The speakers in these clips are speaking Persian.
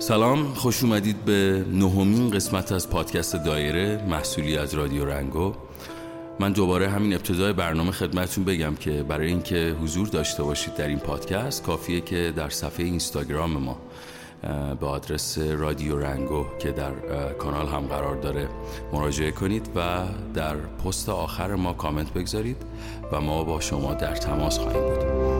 سلام خوش اومدید به نهمین قسمت از پادکست دایره محصولی از رادیو رنگو. من دوباره همین ابتدای برنامه خدمتتون بگم که برای اینکه حضور داشته باشید در این پادکست کافیه که در صفحه اینستاگرام ما به آدرس رادیو رنگو که در کانال هم قرار داره مراجعه کنید و در پست آخر ما کامنت بگذارید و ما با شما در تماس خواهیم بود.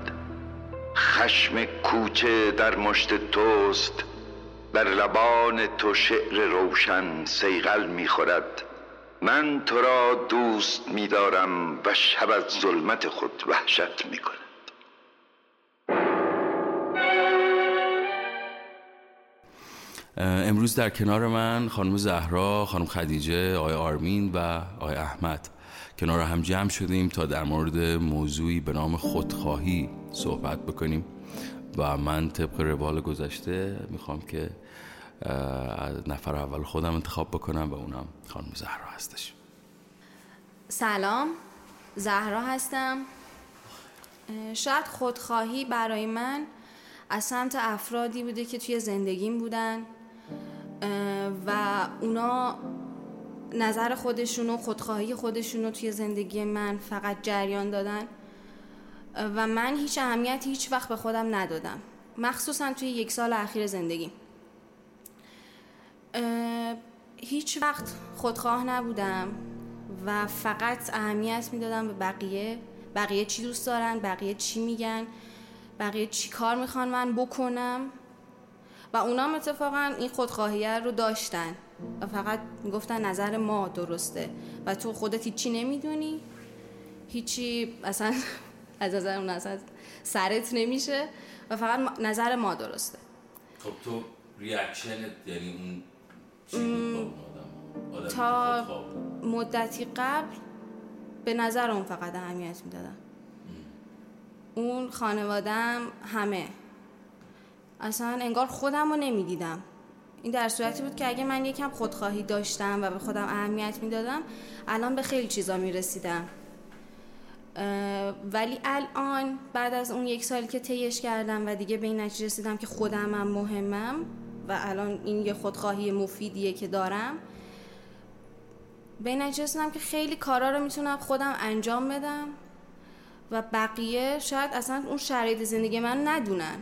خشم کوچه در مشت توست بر لبان تو شعر روشن سیغل می‌خورد. من تو را دوست میدارم و شب از ظلمت خود وحشت می‌کند. امروز در کنار من خانم زهرا، خانم خدیجه، آقای آرمین و آقای احمد. کنار هم جمع شدیم تا در مورد موضوعی به نام خودخواهی صحبت بکنیم. و من طبق روال گذشته می‌خوام که نفر اول خودم انتخاب بکنم و اونم خانم زهرا هستش. سلام زهرا هستم. شاید خودخواهی برای من از سمت افرادی بوده که توی زندگیم بودن و اونا نظر خودشون و خودخواهی خودشون رو توی زندگی من فقط جریان دادن. و من هیچ اهمیت هیچ وقت به خودم ندادم. مخصوصا توی یک سال اخیر زندگیم هیچ وقت خودخواه نبودم و فقط اهمیت می‌دادم به بقیه. بقیه چی دوست دارن؟ بقیه چی میگن؟ بقیه چی کار می‌خوان من بکنم؟ و اونا اتفاقا این خودخواهیه رو داشتن و فقط می‌گفتن نظر ما درسته. و تو خودت هیچی نمی‌دونی؟ هیچی اصلا از نظر اون اصلا سرت نمیشه و فقط نظر ما درسته. خب تو ریاکشنت یعنی اون تا مدتی قبل به نظر اون فقط اهمیت می‌دادم اون خانوادم همه. اصلا انگار خودم رو نمی‌دیدم. این در صورتی بود که اگه من یکم خودخواهی داشتم و به خودم اهمیت می‌دادم الان به خیلی چیزا می‌رسیدم. ولی الان بعد از اون یک سالی که تیش کردم و دیگه به این نتیجه رسیدم که خودمم مهمم و الان این یه خودخواهی مفیدیه که دارم به این نتیجه رسیدم که خیلی کارا رو می‌تونم خودم انجام بدم و بقیه شاید اصلا اون شرایط زندگی من ندونن.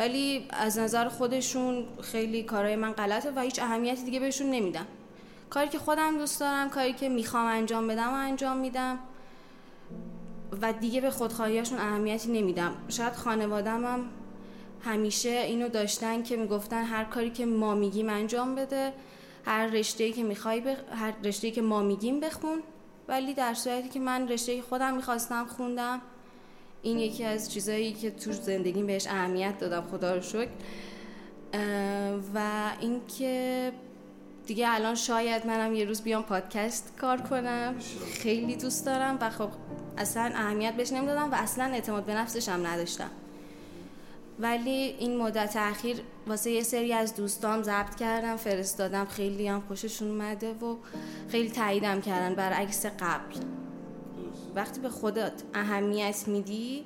ولی از نظر خودشون خیلی کارهای من غلطه و هیچ اهمیتی دیگه بهشون نمیدم. کاری که خودم دوست دارم کاری که می‌خوام انجام بدم و انجام میدم و دیگه به خودخواهیاشون اهمیتی نمیدم. شاید خانوادم هم همیشه اینو داشتن که می‌گفتن هر کاری که ما میگیم انجام بده هر رشته که می‌خوای بخ... هر رشته که ما میگیم بخون. ولی در صورتی که من رشته خودم می‌خواستم خوندم این یکی از چیزایی که تو زندگیم بهش اهمیت دادم خدا رو شکر. و اینکه دیگه الان شاید منم یه روز بیام پادکست کار کنم. خیلی دوست دارم و خب اصلا اهمیت بهش نمی‌دادم و اصلا اعتماد به نفسشم نداشتم. ولی این مدت اخیر واسه یه سری از دوستام ضبط کردم فرستادم خیلی هم خوششون اومده و خیلی تاییدم کردن برعکس قبل. وقتی به خودت اهمیت میدی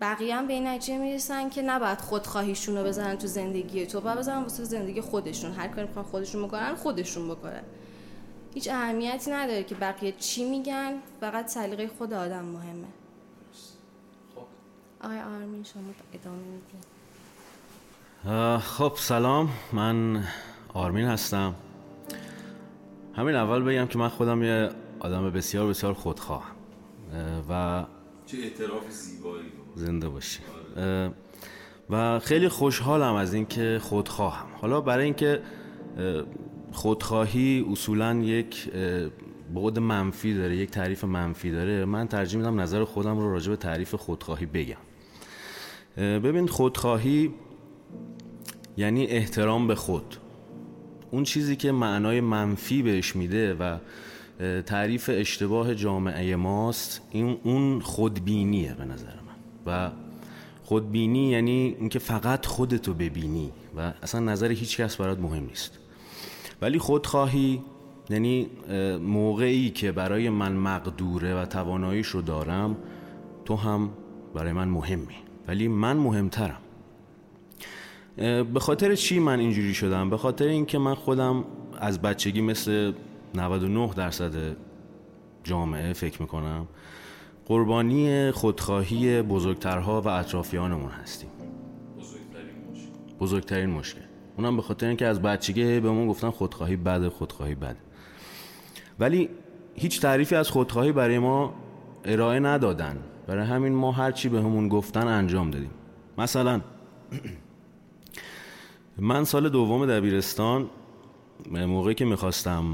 بقیه هم به این نتیجه می‌رسن که نباید خودخواهیشون رو بزنن تو زندگی تو باید بزنن واسه زندگی خودشون. هر کاری می‌خوان خودشون بکنن خودشون بکنن. هیچ اهمیتی نداره که بقیه چی میگن فقط سلیقه خود آدم مهمه. آقای آرمین شما ادامه خب سلام. من آرمین هستم. همین اول بگم که من خودم یه آدم بسیار بسیار خودخواهم. و چه اعتراف زیبایی زنده باشی. و خیلی خوشحالم از اینکه خودخواهم. حالا برای اینکه خودخواهی اصولا یک بعد منفی داره یک تعریف منفی داره من ترجیح میدم نظر خودم رو راجع به تعریف خودخواهی بگم. ببین خودخواهی یعنی احترام به خود. اون چیزی که معنای منفی بهش میده و تعریف اشتباه جامعه ماست این اون خودبینیه به نظر من. و خودبینی یعنی اینکه فقط خودتو ببینی و اصلا نظر هیچ کس برات مهم نیست. ولی خودخواهی یعنی موقعی که برای من مقدوره و تواناییش رو دارم تو هم برای من مهمی. ولی من مهمترم. به خاطر چی من اینجوری شدم؟ به خاطر اینکه من خودم از بچگی مثل 99 درصد جامعه فکر می‌کنم قربانی خودخواهی بزرگترها و اطرافیانمون هستیم. بزرگترین مشکل. بزرگترین مشکل. اونم به خاطر اینکه از بچگی به ما گفتن خودخواهی بده خودخواهی بده. ولی هیچ تعریفی از خودخواهی برای ما ارائه ندادن. برای همین ما هرچی به همون گفتن انجام دادیم. مثلا من سال دوم دبیرستان موقعی که می‌خواستم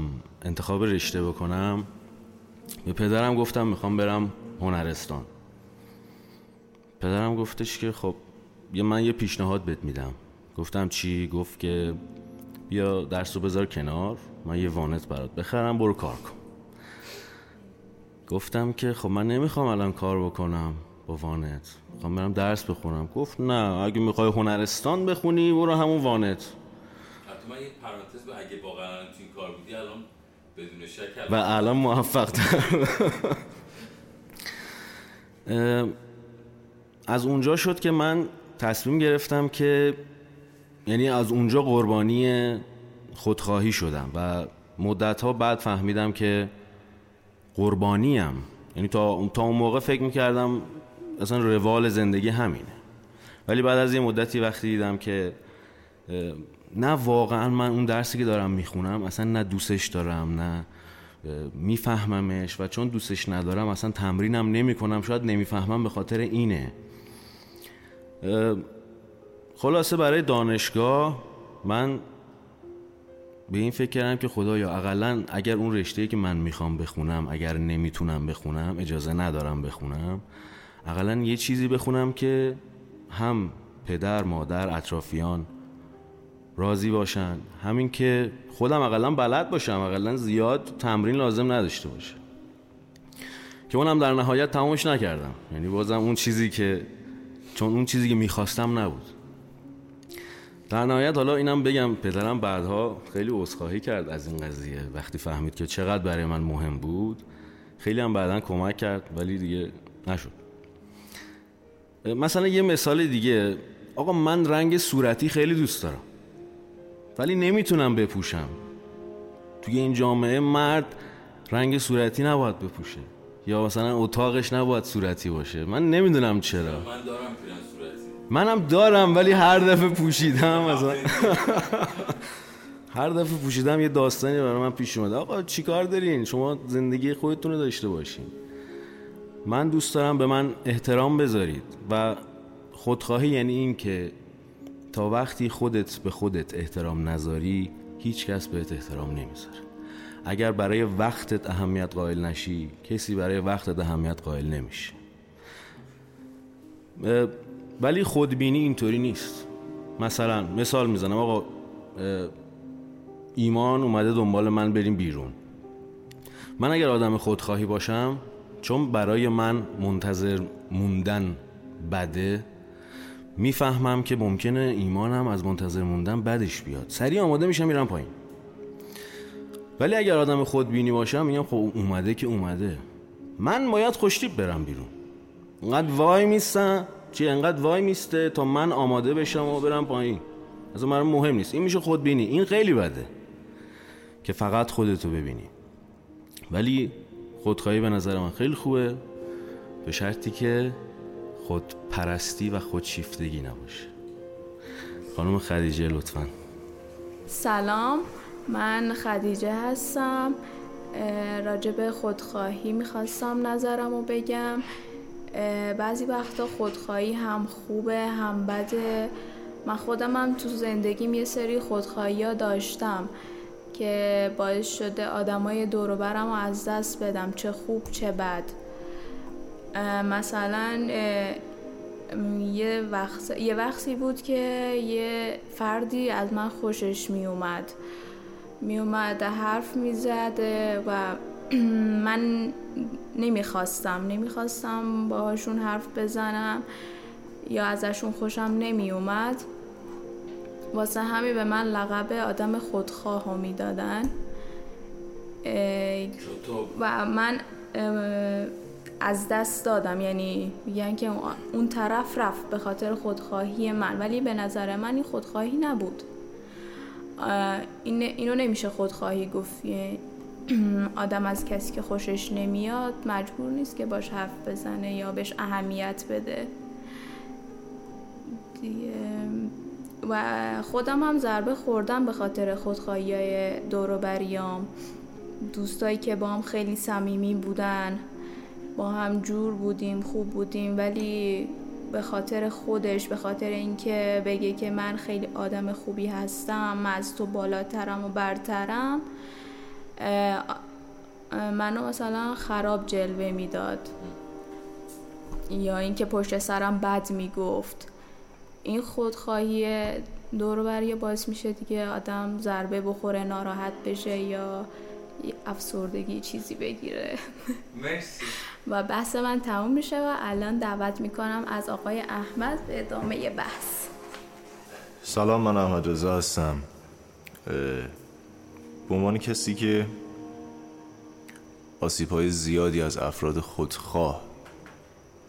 انتخاب رشته بکنم به پدرم گفتم می‌خوام برم هنرستان. پدرم گفتش که خب یه من یه پیشنهاد بهت میدم. گفتم چی؟ گفت که بیا درس رو بذار کنار من یه وانت برات بخرم برو کار کن. گفتم که خب من نمی‌خوام الان کار بکنم با وانت. می‌خوام برم درس بخونم. گفت نه اگه می‌خوای هنرستان بخونی برو همون وانت. من یه پرانتز به اگه واقعا تو این کار بودی الان بدون شک و الان موفق از اونجا شد که من تصمیم گرفتم که یعنی از اونجا قربانی خودخواهی شدم و مدت ها بعد فهمیدم که قربانیم. یعنی تا, تا اون موقع فکر می‌کردم اصلا روال زندگی همینه. ولی بعد از یه مدتی وقتی دیدم که نه واقعا من اون درسی که دارم می‌خونم اصلا نه دوستش دارم نه میفهممش و چون دوستش ندارم اصلا تمرینم نمی کنم شاید نمی‌فهمم به خاطر اینه. خلاصه برای دانشگاه من به این فکر کردم که خدایا اقلا اگر اون رشته که من می‌خوام بخونم اگر نمی‌تونم بخونم اجازه ندارم بخونم اقلا یه چیزی بخونم که هم پدر مادر اطرافیان راضی باشن. همین که خودم اقلا بلد باشم اقلا زیاد تمرین لازم نداشته باشه. که اونم در نهایت تمامش نکردم. یعنی بازم اون چیزی که چون اون چیزی که می‌خواستم نبود. در نهایت حالا اینم بگم پدرم بعدها خیلی عذرخواهی کرد از این قضیه. وقتی فهمید که چقدر برای من مهم بود خیلی هم بعدا کمک کرد ولی دیگه نشد. مثلا یه مثال دیگه. آقا من رنگ صورتی خیلی دوست دارم. ولی نمی‌تونم بپوشم. توی این جامعه مرد رنگ صورتی نباید بپوشه. یا مثلا اتاقش نباید صورتی باشه. من نمی‌دونم چرا. من دارم صورتی. منم دارم ولی هر دفعه پوشیدم مثلا. هر دفعه پوشیدم یه داستانی برای من پیش اومده. آقا چیکار دارین؟ شما زندگی خودتون رو داشته باشین. من دوست دارم به من احترام بذارید. و خودخواهی یعنی این که تا وقتی خودت به خودت احترام نذاری هیچ کس بهت احترام نمی‌ذاره. اگر برای وقتت اهمیت قائل نشی کسی برای وقتت اهمیت قائل نمیشه. ولی خودبینی اینطوری نیست. مثلا مثال می‌زنم آقا ایمان اومده دنبال من بریم بیرون. من اگر آدم خودخواهی باشم چون برای من منتظر موندن بده می‌فهمم که ممکنه ایمانم از منتظر موندن بدش بیاد. سریع آماده میشم میرم پایین. ولی اگر آدم خودبینی باشم میگم خب اومده که اومده. من باید خوشتیب برم بیرون. انقدر وای میستم چی؟ انقدر وای میسته تا من آماده بشم و برم پایین. از من مهم نیست. این میشه خودبینی. این خیلی بده که فقط خودتو ببینی. ولی خودخواهی به نظر من خیلی خوبه. به شرطی که خود پرستی و خودشیفتگی نباشه. خانم خدیجه لطفا. سلام من خدیجه هستم. راجب خودخواهی می‌خواستم نظرم رو بگم بعضی وقتا خودخواهی هم خوبه هم بده. من خودم هم تو زندگیم یه سری خودخواهی ها داشتم که باعث شده آدمای دوروبرم رو از دست بدم چه خوب چه بد. مثلا یه وقت یه وقتی بود که یه فردی از من خوشش می اومد. می اومد حرف می و من نمی‌خواستم نمی‌خواستم باهاشون حرف بزنم یا ازشون خوشم نمی اومد. واسه همین به من لقب آدم خودخواه ها می‌دادن و من از دست دادم. یعنی میگن که اون طرف رفت به خاطر خودخواهی من. ولی به نظر من این خودخواهی نبود. این اینو نمیشه خودخواهی گفت. آدم از کسی که خوشش نمیاد مجبور نیست که باش حرف بزنه یا بهش اهمیت بده. و خودم هم ضربه خوردم به خاطر خودخواهی های دوروبریام دوستایی که با هم خیلی صمیمی بودن. با هم جور بودیم خوب بودیم ولی به خاطر خودش به خاطر اینکه بگه که من خیلی آدم خوبی هستم من از تو بالاترم و برترم منو مثلا خراب جلوه می‌داد. یا اینکه پشت سرم بد می‌گفت. این خودخواهی دور باعث میشه دیگه آدم ضربه بخوره ناراحت بشه یا افسردگی چیزی بگیره. مرسی. و بحث من تموم میشه و الان دعوت می‌کنم از آقای احمد به ادامه بحث. سلام من احمد رضا هستم. به عنوان کسی که آسیب های زیادی از افراد خودخواه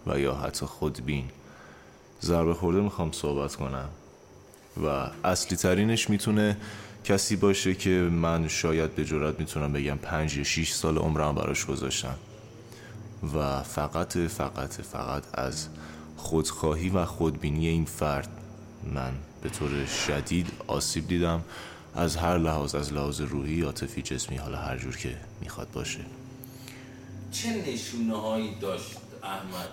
و یا حتی خودبین ضربه خورده می‌خوام صحبت کنم و اصلی ترینش می‌تونه کسی باشه که من شاید به جرات می‌تونم بگم پنج یا شیش سال عمرم براش گذاشتم. و فقط فقط فقط از خودخواهی و خودبینی این فرد من به طور شدید آسیب دیدم. از هر لحاظ از لحاظ روحی عاطفی جسمی حالا هر جور که می‌خواد باشه. چه نشونه هایی داشت احمد؟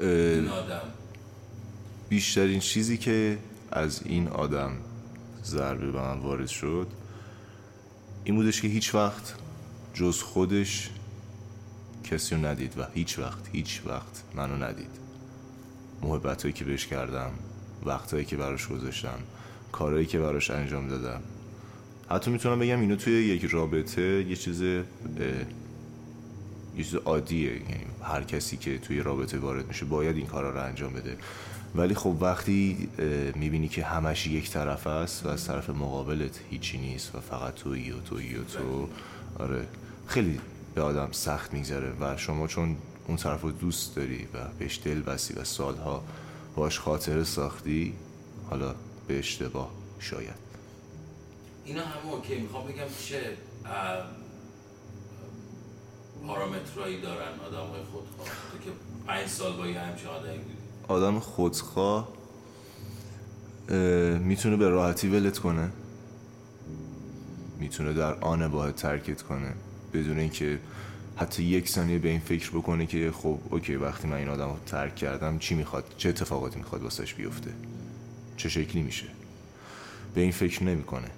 این آدم. بیشترین چیزی که از این آدم ضربه به من وارد شد. این بودش که هیچ وقت جز خودش کسی رو ندید و هیچ وقت هیچ وقت منو ندید. محبت هایی که بهش کردم وقتهایی که براش گذاشتم کارهایی که براش انجام دادم. حتی می‌تونم بگم اینو توی یک رابطه یه چیز یه چیز عادیه. یعنی هر کسی که توی رابطه وارد میشه باید این کارا رو انجام بده. ولی خب وقتی می‌بینی که همش یک طرف است و از طرف مقابلت هیچی نیست و فقط تویی و تویی و تو آره خیلی به آدم سخت میگذره و شما چون اون طرف رو دوست داری و بهش دل بستی و سالها باش خاطره ساختی حالا به اشتباه شاید. اینا همه اوکی. می‌خوام بگم چه پارامترایی دارن آدم های تو که پنج سال با یه همچه آدمی آدم خودخواه می‌تونه به راحتی ولت کنه. می‌تونه در آن باید ترکت کنه. بدون اینکه حتی یک ثانیه به این فکر بکنه که خب اوکی وقتی من این آدم رو ترک کردم چی می‌خواد؟ چه اتفاقاتی می‌خواد واسش بیفته؟ چه شکلی میشه؟ به این فکر نمی‌کنه.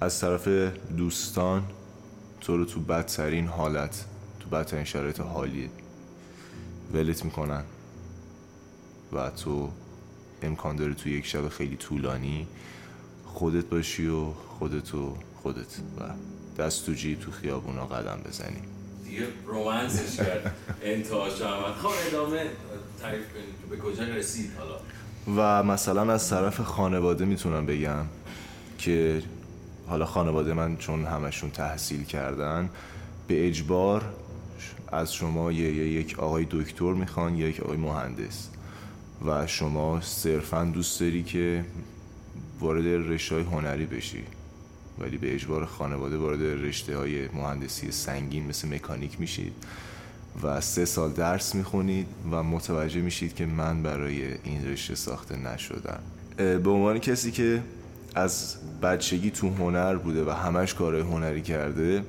از طرف دوستان تو رو تو بدترین حالت تو بدترین شرایط حالی ولت می‌کنن. و تو امکان داره تو یک شب خیلی طولانی خودت باشی و خودت و خودت و دست تو جیب تو خیابونا قدم بزنی. دیگه رومنسش کرد. انتهاش آمد خب ادامه تعریف کنید به کجا رسید حالا؟ و مثلا از طرف خانواده می‌تونم بگم که حالا خانواده من چون همشون تحصیل کردن به اجبار از شما یه, یک آقای دکتر می‌خوان یک آقای مهندس. و شما صرفا دوست داری که وارد رشته های هنری بشی ولی به اجبار خانواده وارد رشته های مهندسی سنگین مثل مکانیک میشید و سه سال درس می‌خونید و متوجه میشید که من برای این رشته ساخته نشدم. به عنوان کسی که از بچگی تو هنر بوده و همش کارهای هنری کرده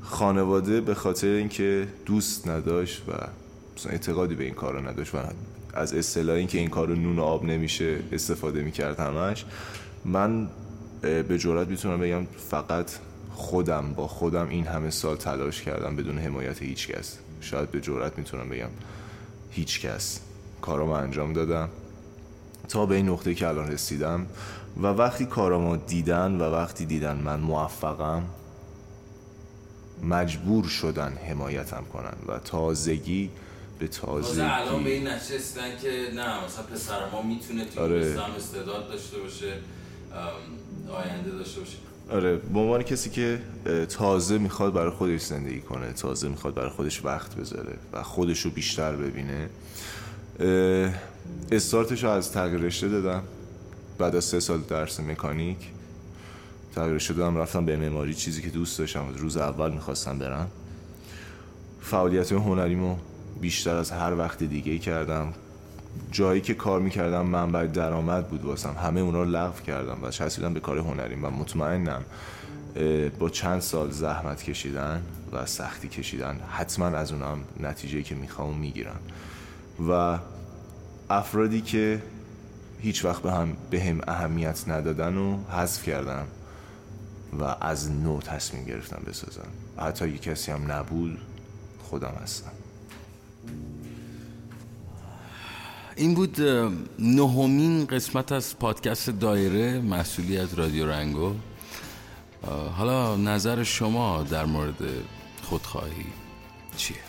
خانواده به خاطر اینکه دوست نداشت و اعتقادی به این کار نداشت و از اصطلاح اینکه این کار نون و آب نمیشه استفاده می‌کرد همش. من به جرات می‌تونم بگم فقط خودم با خودم این همه سال تلاش کردم بدون حمایت هیچ کس. شاید به جرات می‌تونم بگم هیچ کس. کارامو انجام دادم. تا به این نقطه که الان رسیدم و وقتی کارامو دیدن و وقتی دیدن من موفقم مجبور شدن حمایتم کنن و تازگی به تازگی الان به این نشستن که نه مثلا پسر ما می‌تونه توی آره. استعداد داشته باشه آینده داشته باشه. آره به عنوان کسی که تازه می‌خواد برای خودش زندگی کنه تازه می‌خواد برای خودش وقت بذاره و خودش رو بیشتر ببینه استارتش رو از تغییر رشته دادم. بعد از سه سال درس مکانیک تغییر رشته دادم رفتم به معماری. چیزی که دوست داشتم روز اول می‌خواستم برم. فعالیت هنریمو بیشتر از هر وقت دیگه کردم. جایی که کار می‌کردم منبع درآمد بود واسم. همه اونا رو لغو کردم و چسبیدم به کار هنریم و مطمئنم با چند سال زحمت کشیدن و سختی کشیدن حتما از اونم نتیجه که می‌خوام می‌گیرم. و افرادی که هیچ وقت به هم به هم اهمیت ندادن و حذف کردم و از نو تصمیم گرفتم بسازم. حتی یه کسی هم نبود خودم هستم. این بود نهمین قسمت از پادکست دایره محصولی از رادیو رنگو حالا نظر شما در مورد خودخواهی چیه؟